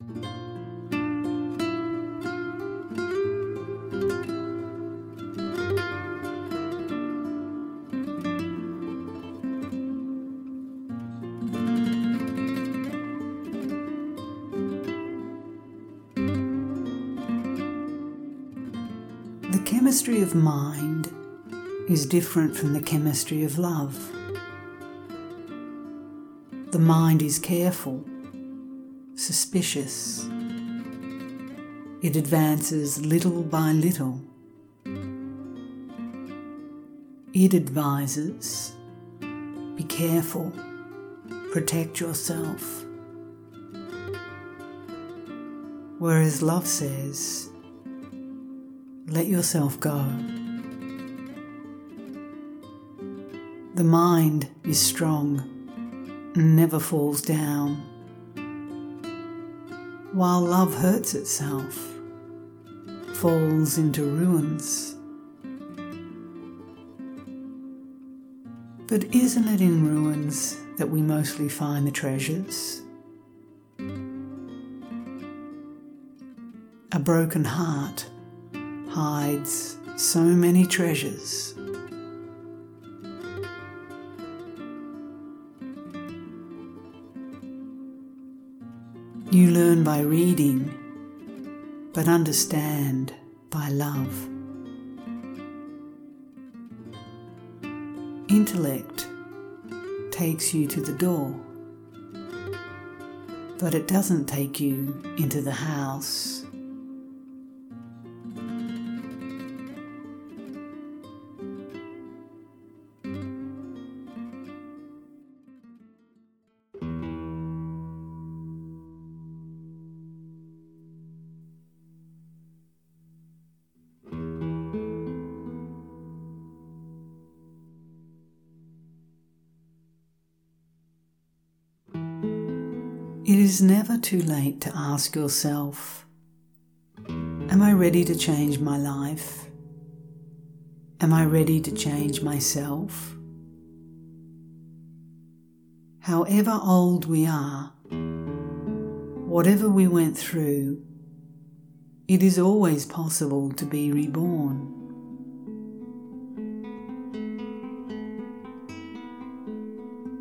The chemistry of mind is different from the chemistry of love. The mind is careful, suspicious. It advances little by little. It advises be careful, protect yourself. Whereas love says, let yourself go. The mind is strong never falls down, while love hurts itself, falls into ruins. But isn't it in ruins that we mostly find the treasures? A broken heart hides so many treasures. You learn by reading, but understand by love. Intellect takes you to the door, but it doesn't take you into the house. Is never too late to ask yourself Am I ready to change my life? Am I ready to change myself? However old we are, whatever we went through, it is always possible to be reborn.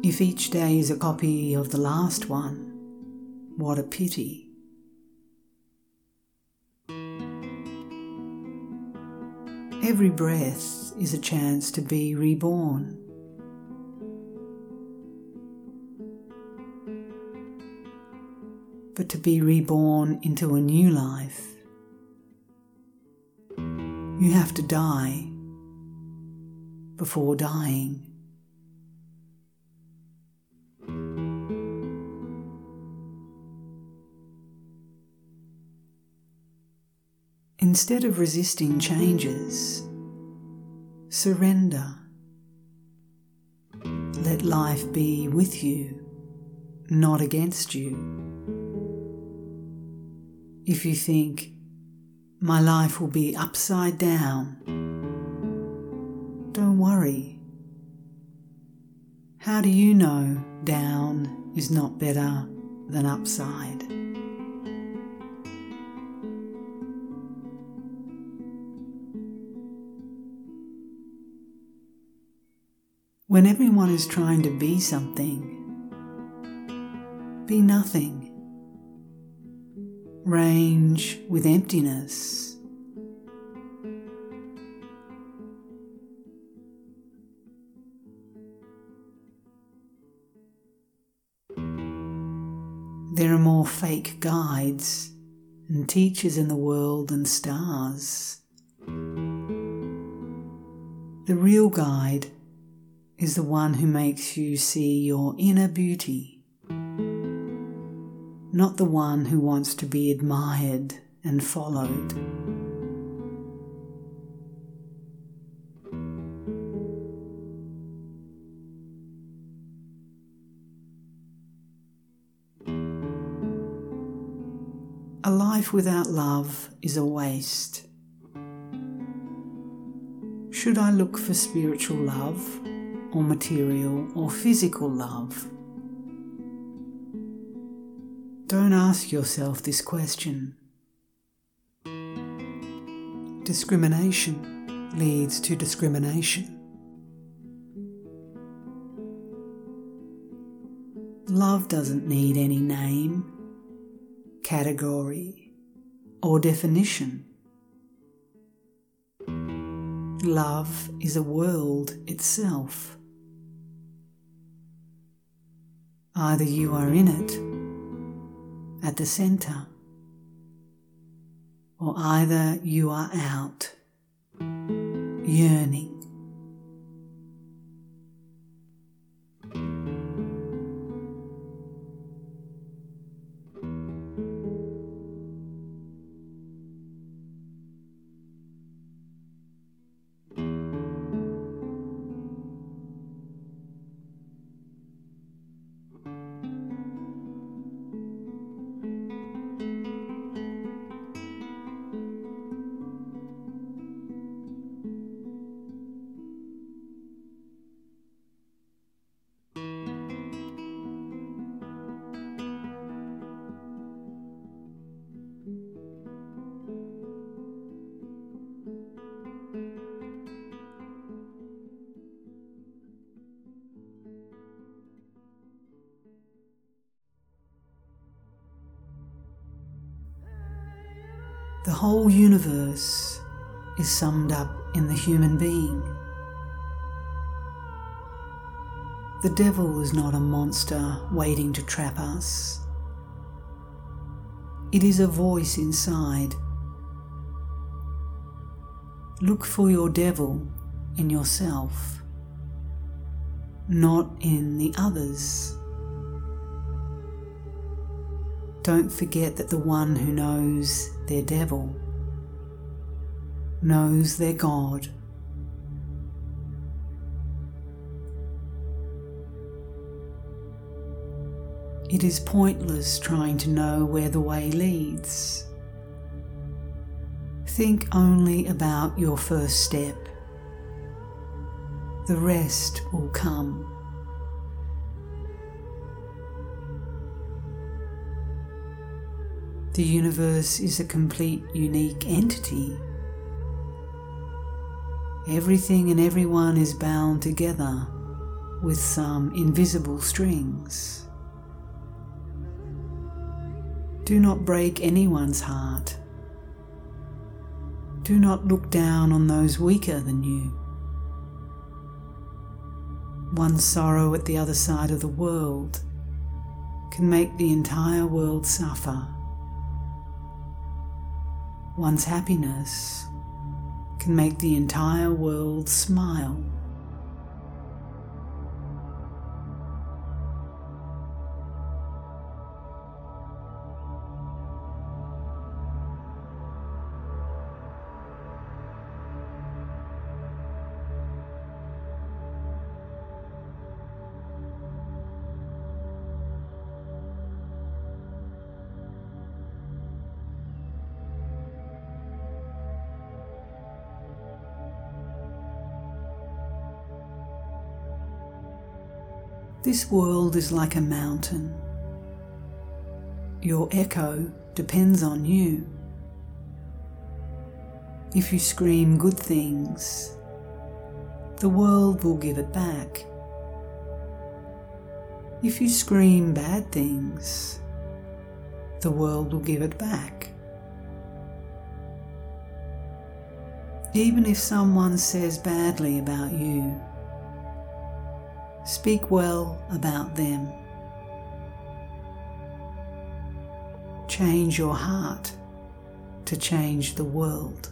If each day is a copy of the last one, what a pity. Every breath is a chance to be reborn. But to be reborn into a new life, you have to die before dying. Instead of resisting changes, surrender. Let life be with you, not against you. If you think, my life will be upside down, don't worry. How do you know down is not better than upside? When everyone is trying to be something, be nothing. Range with emptiness. There are more fake guides and teachers in the world than stars. The real guide is the one who makes you see your inner beauty, not the one who wants to be admired and followed. A life without love is a waste. Should I look for spiritual love? Or material or physical love. Don't ask yourself this question. Discrimination leads to discrimination. Love doesn't need any name, category, or definition. Love is a world itself. Either you are in it, at the center, or either you are out, yearning. The whole universe is summed up in the human being. The devil is not a monster waiting to trap us. It is a voice inside. Look for your devil in yourself, not in the others. Don't forget that the one who knows their devil knows their God. It is pointless trying to know where the way leads. Think only about your first step. The rest will come. The universe is a complete, unique entity. Everything and everyone is bound together with some invisible strings. Do not break anyone's heart. Do not look down on those weaker than you. One sorrow at the other side of the world can make the entire world suffer. One's happiness can make the entire world smile. This world is like a mountain. Your echo depends on you. If you scream good things, the world will give it back. If you scream bad things, the world will give it back. Even if someone says badly about you, Speak well about them. Change your heart to change the world.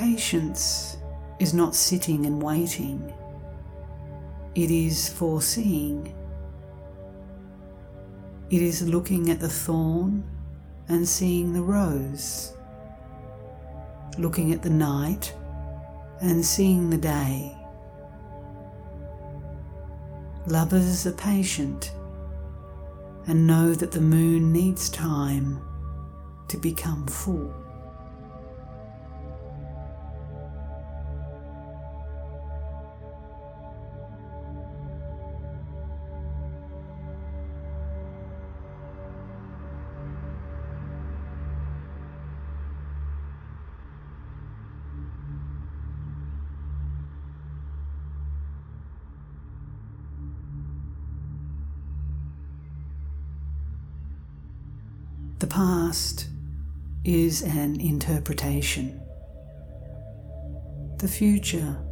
Patience is not sitting and waiting, it is foreseeing. It is looking at the thorn and seeing the rose, looking at the night and seeing the day, Lovers are patient and know that the moon needs time to become full. The past is an interpretation. The future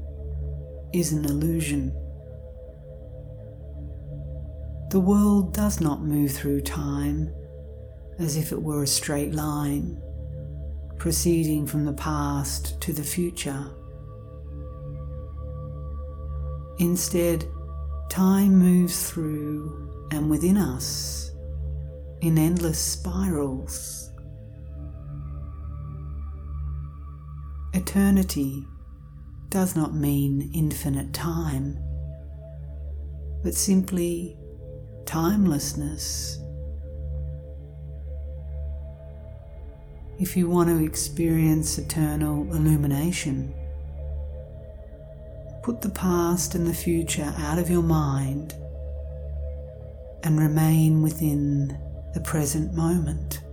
is an illusion. The world does not move through time as if it were a straight line, proceeding from the past to the future. Instead, time moves through and within us in endless spirals. Eternity does not mean infinite time, but simply timelessness. If you want to experience eternal illumination, put the past and the future out of your mind and remain within the present moment.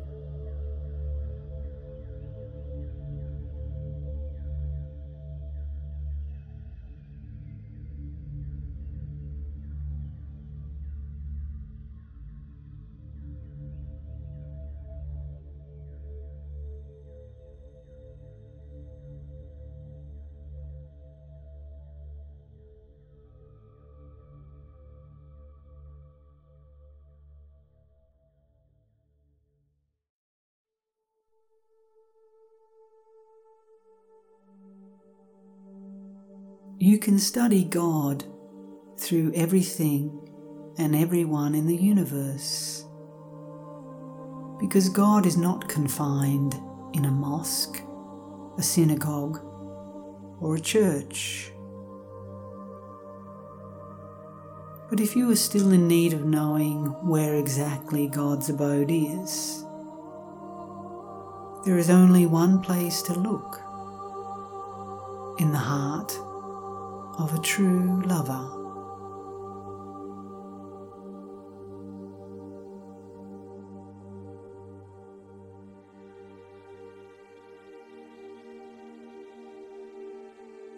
You can study God through everything and everyone in the universe. Because God is not confined in a mosque, a synagogue, or a church. But if you are still in need of knowing where exactly God's abode is, there is only one place to look in the heart of a true lover.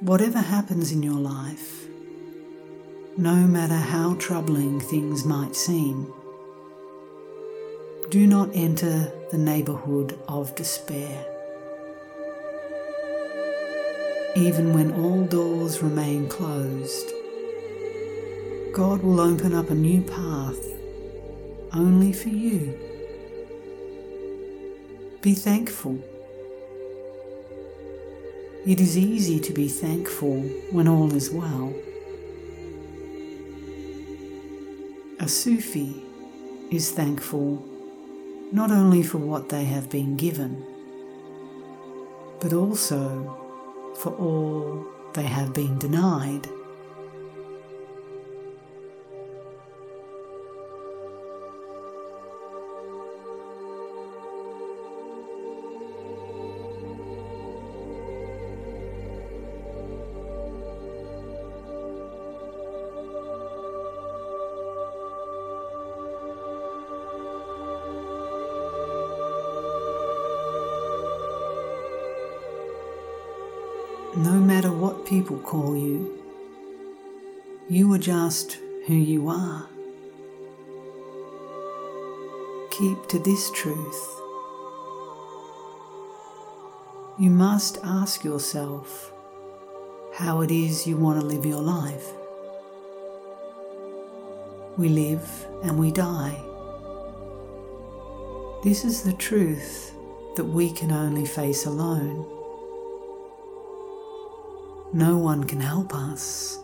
Whatever happens in your life, no matter how troubling things might seem, do not enter the neighbourhood of despair even when all doors remain closed. God will open up a new path only for you. Be thankful. It is easy to be thankful when all is well. A Sufi is thankful not only for what they have been given, but also for all they have been denied. People call you, you are just who you are. Keep to this truth. You must ask yourself how it is you want to live your life. We live and we die. This is the truth that we can only face alone. No one can help us.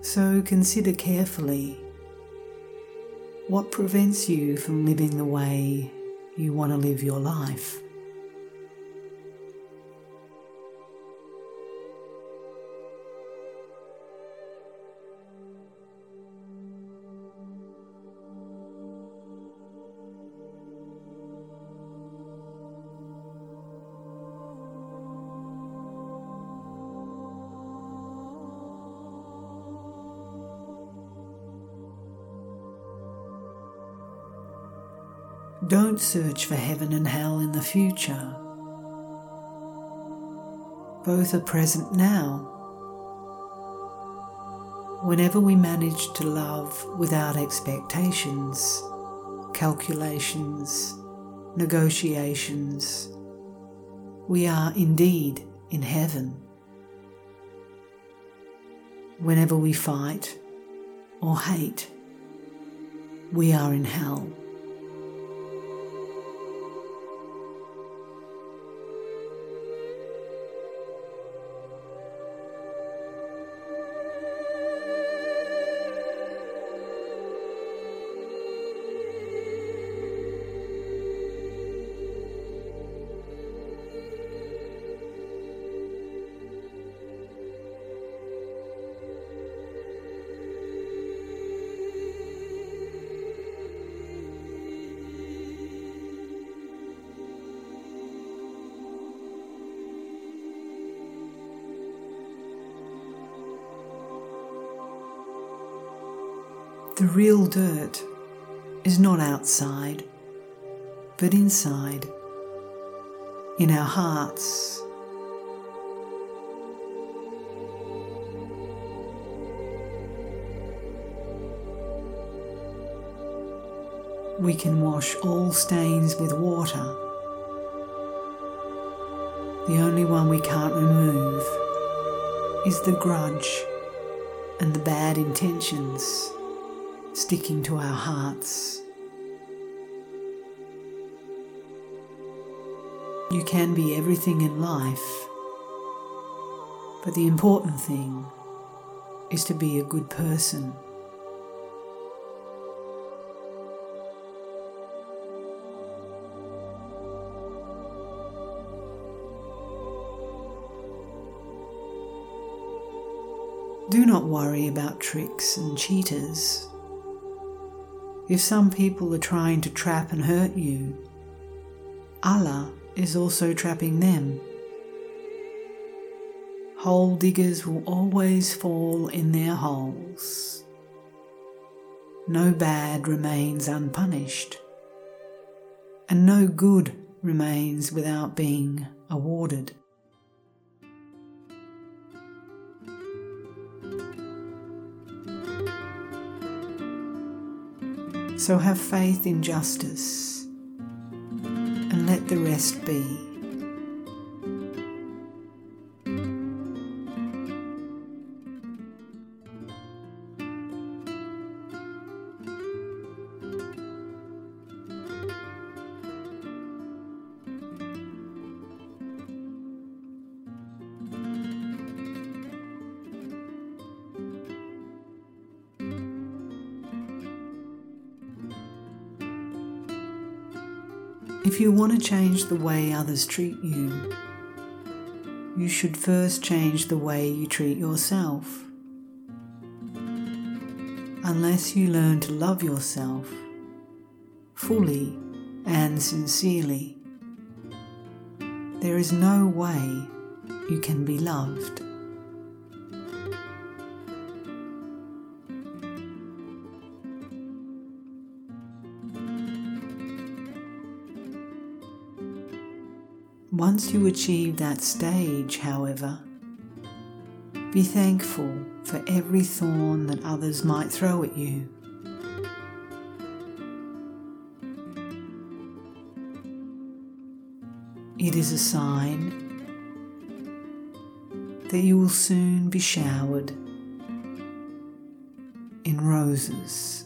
So consider carefully what prevents you from living the way you want to live your life. Don't search for heaven and hell in the future. Both are present now. Whenever we manage to love without expectations, calculations, negotiations, we are indeed in heaven. Whenever we fight or hate, we are in hell. The real dirt is not outside, but inside, in our hearts. We can wash all stains with water. The only one we can't remove is the grudge and the bad intentions sticking to our hearts. You can be everything in life, but the important thing is to be a good person. Do not worry about tricks and cheaters. If some people are trying to trap and hurt you, Allah is also trapping them. Hole diggers will always fall in their holes. No bad remains unpunished, and no good remains without being awarded. So have faith in justice and let the rest be. You want to change the way others treat you, you should first change the way you treat yourself. Unless you learn to love yourself fully and sincerely, there is no way you can be loved. Once you achieve that stage, however, be thankful for every thorn that others might throw at you. It is a sign that you will soon be showered in roses.